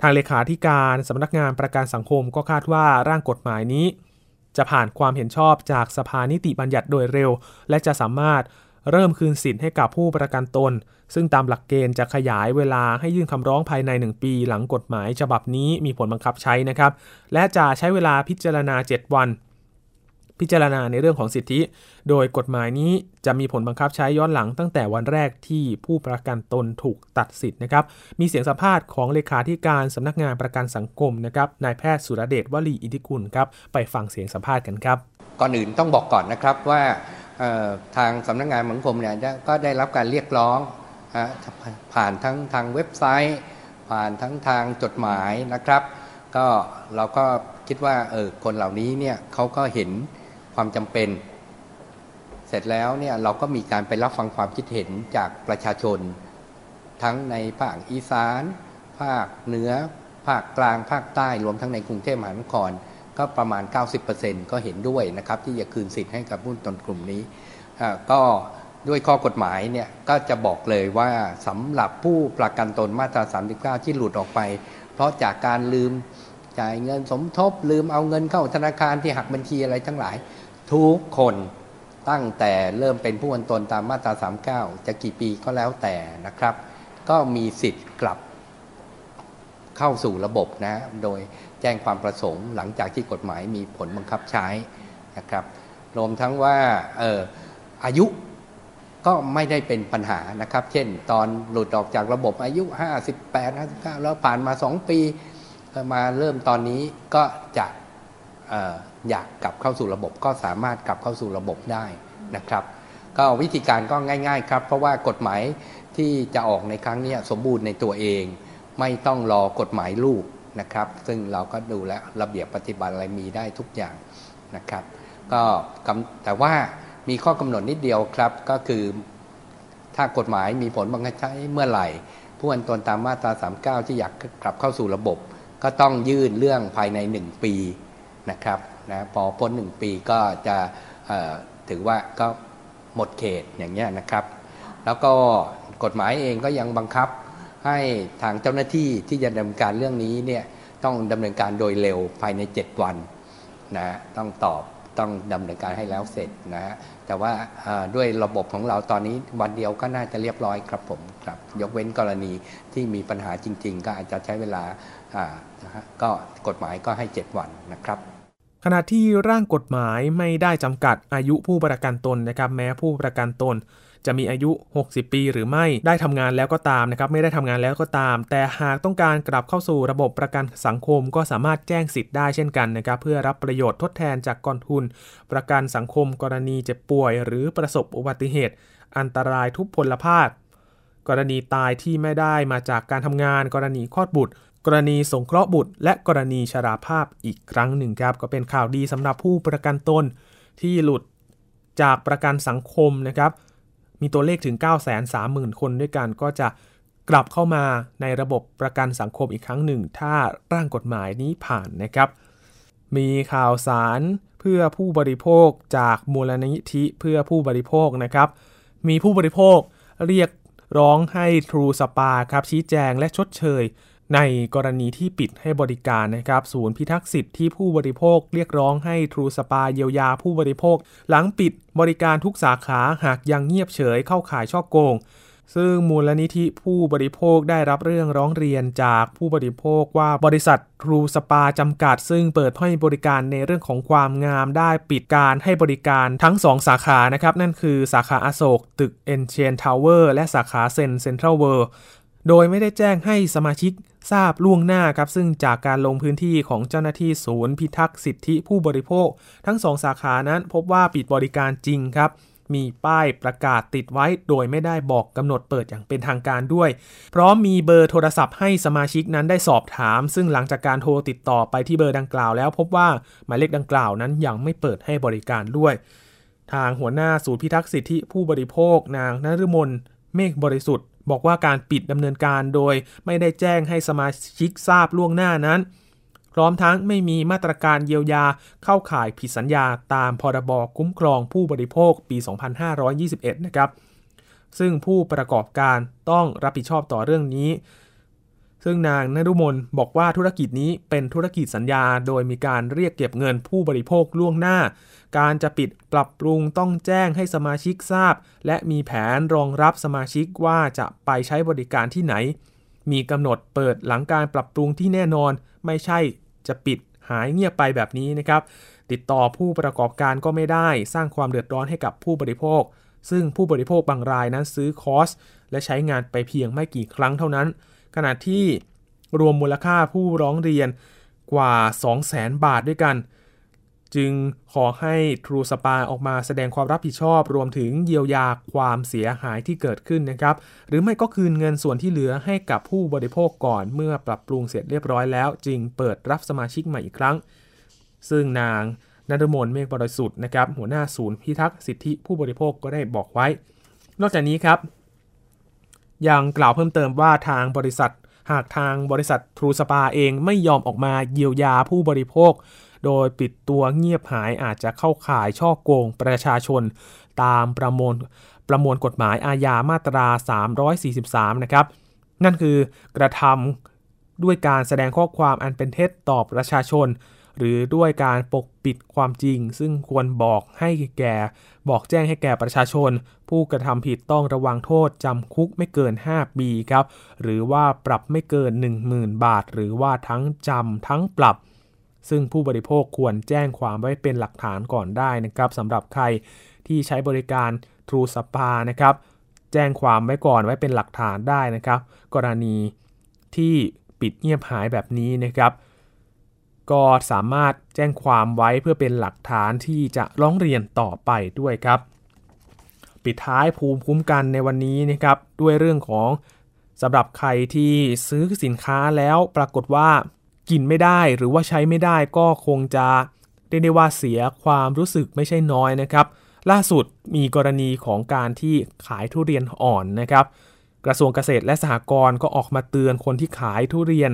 ทางเลขาธิการสำนักงานประกันสังคมก็คาดว่าร่างกฎหมายนี้ จะผ่านความเห็นชอบจากสภานิติบัญญัติโดยเร็ว และจะสามารถเริ่มคืนสิทธิ์ให้กับผู้ประกันตน ซึ่งตามหลักเกณฑ์จะขยายเวลาให้ยื่นคำร้องภายใน 1 ปี หลังกฎหมายฉบับนี้มีผลบังคับใช้นะครับ และจะใช้เวลาพิจารณา 7 วัน พิจารณาในเรื่องของสิทธิ โดยกฎหมายนี้จะมีผลบังคับใช้ย้อนหลังตั้งแต่วันแรกที่ผู้ประกันตนถูกตัดสิทธิ์นะครับ มีเสียงสัมภาษณ์ของเลขาธิการสำนักงานประกันสังคมนะครับ นายแพทย์สุรเดชวลีอิทธิกุลครับ ไปฟังเสียงสัมภาษณ์กันครับ ก่อนอื่นต้องบอกก่อนนะครับว่าทางสำนักงานสังคมเนี่ยก็ได้รับการเรียกร้องผ่านทั้งทางเว็บไซต์ ผ่านทั้งทางจดหมายนะครับ ก็เราก็คิดว่าเออคนเหล่านี้เนี่ยเขาก็เห็น ความจำเป็น เสร็จแล้วเนี่ยเราก็มีการไปรับฟังความคิดเห็นจากประชาชน ทั้งในภาคอีสาน ภาคเหนือ ภาคกลาง ภาคใต้รวมทั้งในกรุงเทพมหานคร ก็ประมาณ 90%ก็เห็นด้วยนะครับ ที่จะคืนสิทธิ์ให้กับผู้ตนกลุ่มนี้ก็ด้วยข้อกฎหมายเนี่ยก็จะบอกเลยว่าสำหรับผู้ประกันตนมาตรา 39 ที่หลุดออกไป เพราะจากการลืมจ่ายเงินสมทบลืมเอาเงินเข้าธนาคารที่หักบัญชีอะไรทั้งหลาย ทุกคนตั้งแต่เริ่มเป็นผู้วันตนตามมาตรา 39 จะกี่ปีก็แล้วแต่นะครับ ก็มีสิทธิ์กลับเข้าสู่ระบบนะ โดยแจ้งความประสงค์หลังจากที่กฎหมายมีผลบังคับใช้นะครับรวมทั้งว่าอออายุก็ไม่ได้เป็นปัญหานะครับ เช่น ตอนหลุดออกจากระบบอายุ 58 59 แล้วผ่านมา 2 ปี มาเริ่มตอนนี้ก็จะ อยากกลับเข้าสู่ระบบก็สามารถกลับเข้าสู่ระบบได้นะครับ ก็วิธีการก็ง่าย ๆ ครับ เพราะว่ากฎหมายที่จะออกในครั้งนี้สมบูรณ์ในตัวเอง ไม่ต้องรอกฎหมายลูกนะครับ ซึ่งเราก็ดูแลระเบียบปฏิบัติอะไรมีได้ทุกอย่างนะครับ ก็แต่ว่ามีข้อกำหนดนิดเดียวครับก็คือถ้ากฎหมายมีผลบังคับใช้เมื่อไหร่ ผู้อันตนตามมาตรา 39 ที่อยากกลับเข้าสู่ระบบ ก็ต้องยื่นเรื่องภายใน 1 ปี นะครับนะพอพ้นหนึ่งปีก็จะถือว่าก็หมดเขตอย่างเงี้ยนะครับ แล้วก็กฎหมายเองก็ยังบังคับให้ทางเจ้าหน้าที่ที่จะดำเนินการเรื่องนี้เนี่ยต้องดำเนินการโดยเร็วภายใน 7 วันนะต้องตอบต้องดำเนินการให้แล้วเสร็จนะฮะแต่ว่าด้วยระบบของเราตอนนี้วันเดียวก็น่าจะเรียบร้อยครับผมครับ ยกเว้นกรณีที่มีปัญหาจริง ๆ ก็อาจจะใช้เวลาก็กฎหมายก็ให้ 7 วันนะครับ ขณะที่ร่างกฎหมายไม่ได้จำกัดอายุผู้ประกันตนนะครับ แม้ผู้ประกันตน จะมีอายุ 60 ปีหรือไม่ได้ทำงานแล้วก็ตามนะครับ ไม่ได้ทำงานแล้วก็ตาม แต่หากต้องการกลับเข้าสู่ระบบประกันสังคมก็สามารถแจ้งสิทธิ์ได้เช่นกันนะครับ เพื่อรับประโยชน์ทดแทนจากกองทุน ประกันสังคม กรณีเจ็บป่วย หรือประสบอุบัติเหตุ อันตรายทุพพลภาพกรณีตายที่ไม่ได้มาจากการทำงาน กรณีคลอดบุตร กรณีสงเคราะห์บุตร และกรณีชราภาพอีกครั้งหนึ่งครับ ก็เป็นข่าวดีสำหรับผู้ประกันตนที่หลุดจากประกันสังคมนะครับ มีตัวเลขถึง 930,000 คนด้วยกันก็จะกลับเข้ามาในระบบประกันสังคมอีกครั้งหนึ่ง ถ้าร่างกฎหมายนี้ผ่านนะครับ มีข่าวสารเพื่อผู้บริโภคจากมูลนิธิเพื่อผู้บริโภคนะครับ มีผู้บริโภคเรียกร้องให้ทรูสปาครับชี้แจงและชดเชย ในกรณีที่ปิดให้บริการนะครับ ศูนย์พิทักษ์สิทธิ์ที่ผู้บริโภคเรียกร้องให้ทรูสปาเยียวยาผู้บริโภค หลังปิดบริการทุกสาขาหากยังเงียบเฉยเข้าข่ายฉ้อโกง ซึ่งมูลนิธิผู้บริโภคได้รับเรื่องร้องเรียนจากผู้บริโภคว่าบริษัททรูสปาจำกัด ซึ่งเปิดให้บริการในเรื่องของความงามได้ปิดการให้บริการทั้ง 2 สาขานะครับ นั่นคือสาขาอโศกตึกเอ็กซ์เชนจ์ทาวเวอร์และสาขาเซนเซ็นทรัลเวิลด์โดยไม่ได้แจ้งให้สมาชิก ทราบล่วงหน้าครับซึ่งจากการลงพื้นที่ของเจ้าหน้าที่ศูนย์พิทักษ์สิทธิผู้บริโภค ทั้งสองสาขานั้นพบว่าปิดบริการจริงครับมีป้ายประกาศติดไว้โดยไม่ได้บอกกำหนดเปิดอย่างเป็นทางการด้วย พร้อมมีเบอร์โทรศัพท์ให้สมาชิกนั้นได้สอบถาม ซึ่งหลังจากการโทรติดต่อไปที่เบอร์ดังกล่าวแล้ว พบว่าหมายเลขดังกล่าวนั้นยังไม่เปิดให้บริการด้วย ทางหัวหน้าศูนย์พิทักษ์สิทธิผู้บริโภค นางนฤมลเมฆบริสุทธิ์ บอกว่าการปิดดำเนินการโดยไม่ได้แจ้งให้สมาชิกทราบล่วงหน้านั้น พร้อมทั้งไม่มีมาตรการเยียวยาเข้าข่ายผิดสัญญาตามพรบคุ้มครองผู้บริโภคปี 2521 นะครับ ซึ่งผู้ประกอบการต้องรับผิดชอบต่อเรื่องนี้ ซึ่งนางนรุมนบอกว่าธุรกิจนี้เป็นธุรกิจสัญญา โดยมีการเรียกเก็บเงินผู้บริโภคล่วงหน้า การจะปิดปรับปรุงต้องแจ้งให้สมาชิกทราบ และมีแผนรองรับสมาชิกว่าจะไปใช้บริการที่ไหน มีกำหนดเปิดหลังการปรับปรุงที่แน่นอน ไม่ใช่จะปิดหายเงียบไปแบบนี้นะครับ ติดต่อผู้ประกอบการก็ไม่ได้ สร้างความเดือดร้อนให้กับผู้บริโภค ซึ่งผู้บริโภคบางรายนั้นซื้อคอสและใช้งานไปเพียงไม่กี่ครั้งเท่านั้น ขณะที่รวมมูลค่าผู้ร้องเรียนกว่า 200,000 บาทด้วยกัน จึงขอให้ทรูสปาออกมาแสดงความรับผิดชอบ รวมถึงเยียวยาความเสียหายที่เกิดขึ้นนะครับ หรือไม่ก็คืนเงินส่วนที่เหลือให้กับผู้บริโภคก่อนเมื่อปรับปรุงเสร็จเรียบร้อยแล้ว จึงเปิดรับสมาชิกใหม่อีกครั้ง ซึ่งนางนรมนเมฆบริสุทธิ์นะครับหัวหน้าศูนย์พิทักษ์สิทธิผู้บริโภคก็ได้บอกไว้ นอกจากนี้ครับ ยังกล่าวเพิ่มเติมว่าทางบริษัท หากทางบริษัททรูสปาเองไม่ยอมออกมาเยียวยาผู้บริโภค โดยปิดตัวเงียบหายอาจจะเข้าข่ายช่อโกงประชาชน ตามประมวลประมวลกฎหมายอาญามาตรา 343 นะครับ นั่นคือกระทำด้วยการแสดงข้อความอันเป็นเท็จต่อประชาชน หรือด้วยการปกปิดความจริง ซึ่งควรบอกให้แก่ บอกแจ้งให้แก่ประชาชน ผู้กระทำผิดต้องระวังโทษจำคุกไม่เกิน 5 ปีครับ หรือว่าปรับไม่เกิน 10,000 บาท หรือว่าทั้งจำทั้งปรับ ซึ่งผู้บริโภคควรแจ้งความไว้เป็นหลักฐานก่อนได้นะครับสำหรับใครที่ใช้บริการ True s p a นะครับ แจ้งความไว้ก่อนไว้เป็นหลักฐานได้นะครับ กรณีที่ปิดเงียบหายแบบนี้นะครับ ก็สามารถแจ้งความไว้เพื่อเป็นหลักฐานที่จะร้องเรียนต่อไปด้วยครับ ปิดท้ายภูมิคุ้มกันในวันนี้นะครับด้วยเรื่องของสำหรับใครที่ซื้อสินค้าแล้วปรากฏว่ากินไม่ได้หรือว่าใช้ไม่ได้ก็คงจะเรียกได้ว่าเสียความรู้สึกไม่ใช่น้อยนะครับ ล่าสุดมีกรณีของการที่ขายทุเรียนอ่อนนะครับ กระทรวงเกษตรและสหกรณ์ก็ออกมาเตือนคนที่ขายทุเรียน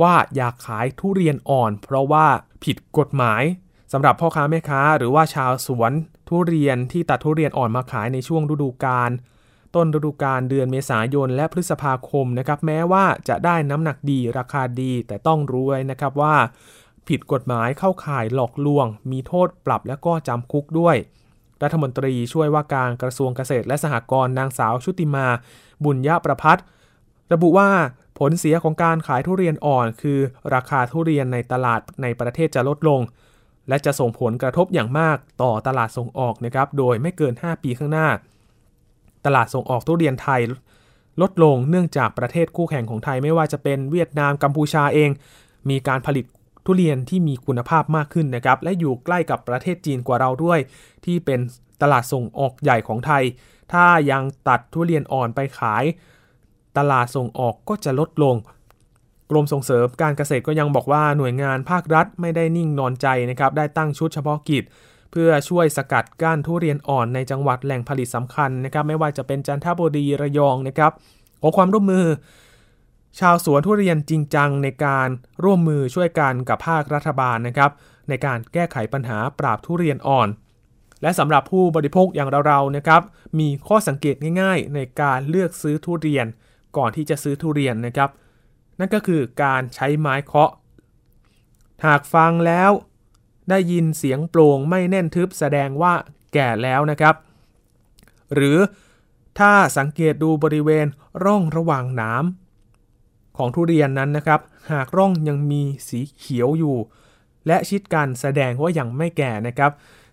ว่าอยากขายทุเรียนอ่อน เพราะว่าผิดกฎหมายสำหรับพ่อค้าแม่ค้า หรือว่าชาวสวนทุเรียนที่ตัดทุเรียนอ่อนมาขายในช่วงฤดูกาลต้นฤดูกาลเดือนเมษายนและพฤษภาคมนะครับแม้ว่าจะได้น้ำหนักดีราคาดี แต่ต้องรู้ไว้นะครับว่า ผิดกฎหมายเข้าข่ายหลอกลวง มีโทษปรับและก็จำคุกด้วย รัฐมนตรีช่วยว่าการกระทรวงเกษตรและสหกรณ์นางสาวชุติมา บุญยะประพัฒระบุว่า ผลเสียของการขายทุเรียนอ่อน คือราคาทุเรียนในตลาดในประเทศจะลดลง และจะส่งผลกระทบอย่างมากต่อตลาดส่งออกนะครับ โดยไม่เกิน 5 ปีข้างหน้า ตลาดส่งออกทุเรียนไทย ลดลงเนื่องจากประเทศคู่แข่งของไทยไม่ว่าจะเป็นเวียดนามกัมพูชาเอง มีการผลิตทุเรียนที่มีคุณภาพมากขึ้นนะครับ และอยู่ใกล้กับประเทศจีนกว่าเราด้วย ที่เป็นตลาดส่งออกใหญ่ของไทย ถ้ายังตัดทุเรียนอ่อนไปขาย ตลาดส่งออกก็จะลดลง กรมส่งเสริมการเกษตรก็ยังบอกว่าหน่วยงานภาครัฐไม่ได้นิ่งนอนใจนะครับ ได้ตั้งชุดเฉพาะกิจ เพื่อช่วยสกัดกั้นทุเรียนอ่อนในจังหวัดแหล่งผลิตสำคัญนะครับ ไม่ว่าจะเป็นจันทบุรีระยองนะครับ ขอความร่วมมือ ชาวสวนทุเรียนจริงจังในการร่วมมือช่วยกันกับภาครัฐบาลนะครับ ในการแก้ไขปัญหาปราบทุเรียนอ่อนและสำหรับผู้บริโภคอย่างเราๆนะครับ มีข้อสังเกตง่ายๆ ในการเลือกซื้อทุเรียน ก่อนที่จะซื้อทุเรียนนะครับ นั่นก็คือการใช้ไม้เคาะ หากฟังแล้วได้ยินเสียงโปร่งไม่แน่นทึบแสดงว่าแก่แล้วนะครับ หรือถ้าสังเกตดูบริเวณร่องระหว่างหนามของทุเรียนนั้นนะครับ หากร่องยังมีสีเขียวอยู่ และชิดกันแสดงว่ายังไม่แก่นะครับ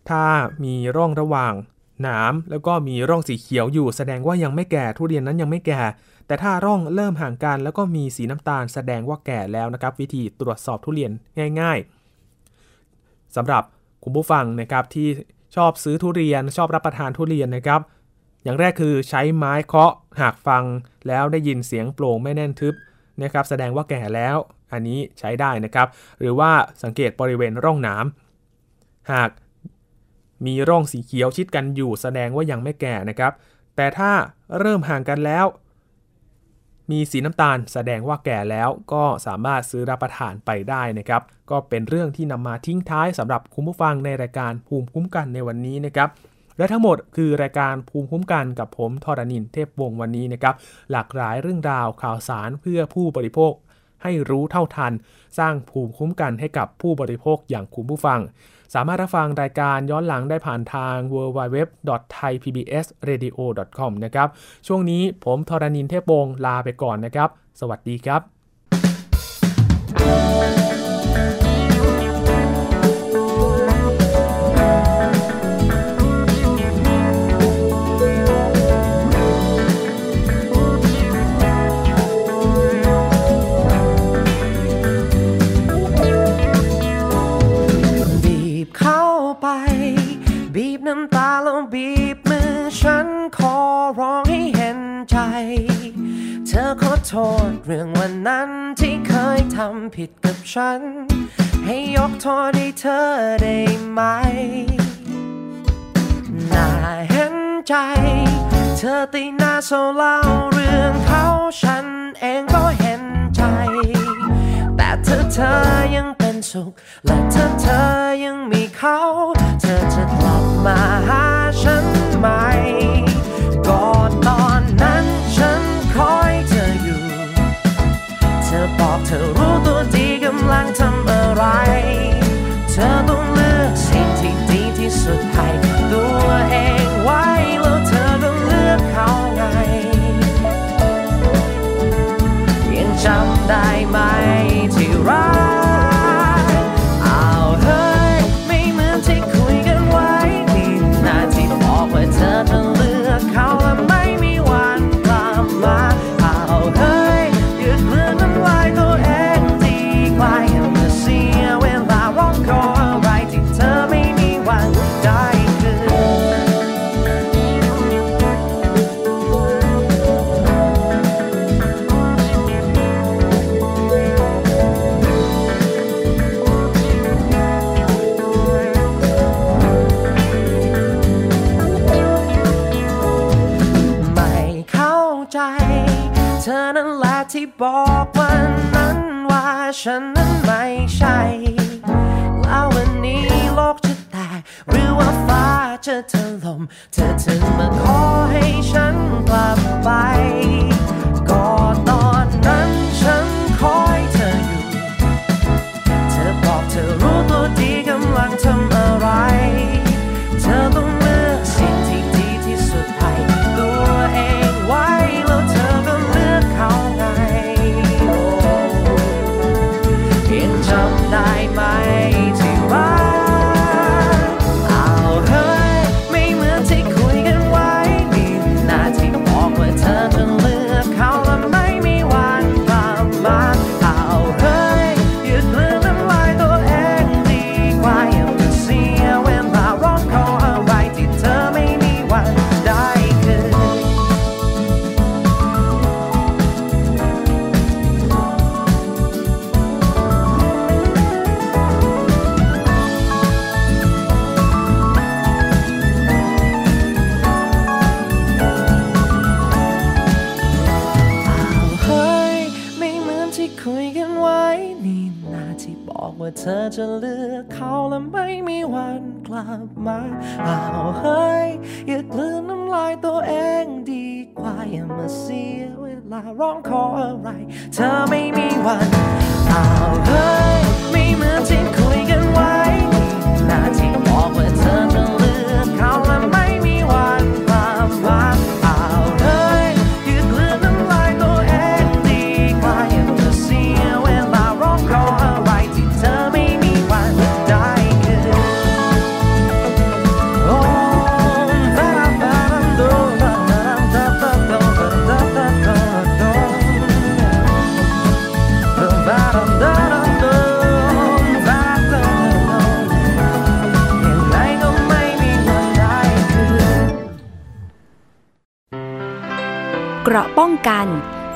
ถ้ามีร่องระหว่างหนามแล้วก็มีร่องสีเขียวอยู่ แสดงว่ายังไม่แก่ทุเรียนนั้นยังไม่แก่ แต่ถ้าร่องเริ่มห่างกัน แล้วก็มีสีน้ำตาลแสดงว่าแก่แล้วนะครับ วิธีตรวจสอบทุเรียนง่ายๆสำหรับคุณผู้ฟังนะครับที่ชอบซื้อทุเรียนชอบรับประทานทุเรียนนะครับ อย่างแรกคือใช้ไม้เคาะหากฟังแล้วได้ยินเสียงโปร่งไม่แน่นทึบนะครับแสดงว่าแก่แล้วอันนี้ใช้ได้นะครับ หรือว่าสังเกตบริเวณร่องน้ำหากมีร่องสีเขียวชิดกันอยู่แสดงว่ายังไม่แก่นะครับ แต่ถ้าเริ่มห่างกันแล้ว มีสีน้ำตาลแสดงว่าแก่แล้วก็สามารถซื้อรับประทานไปได้นะครับ ก็เป็นเรื่องที่นำมาทิ้งท้ายสำหรับคุณผู้ฟังในรายการภูมิคุ้มกันในวันนี้นะครับและทั้งหมดคือรายการภูมิคุ้มกันกับผมทรณินเทพวงศ์วันนี้นะครับ หลากหลายเรื่องราวข่าวสารเพื่อผู้บริโภคให้รู้เท่าทัน สร้างภูมิคุ้มกันให้กับผู้บริโภคอย่างคุณผู้ฟัง สามารถรับฟังรายการย้อนหลังได้ผ่านทาง www.thaipbsradio.com นะครับ ช่วงนี้ผมทรณินเทพวงศ์ลาไปก่อนนะครับ สวัสดีครับ เธอขอโทษเรื่องวันนั้นที่เคยทำผิดกับฉัน ให้ยกโทษให้เธอได้ไหม น่าเห็นใจ เธอตีหน้าเศร้าเล่าเรื่องเขาฉันเองก็เห็นใจ แต่เธอเธอยังเป็นสุข และเธอเธอยังมีเขา เธอจะกลับมาหาฉันไหมก่อนตอน ฉันคอยเธออยู่ เธอบอกเธอรู้ตัวดีกำลังทำอะไร เธอต้องเลือกสิ่งที่ดีที่สุดให้ตัวเองไว้แล้วเธอต้องเลือกเขาไง ยังจำได้ไหม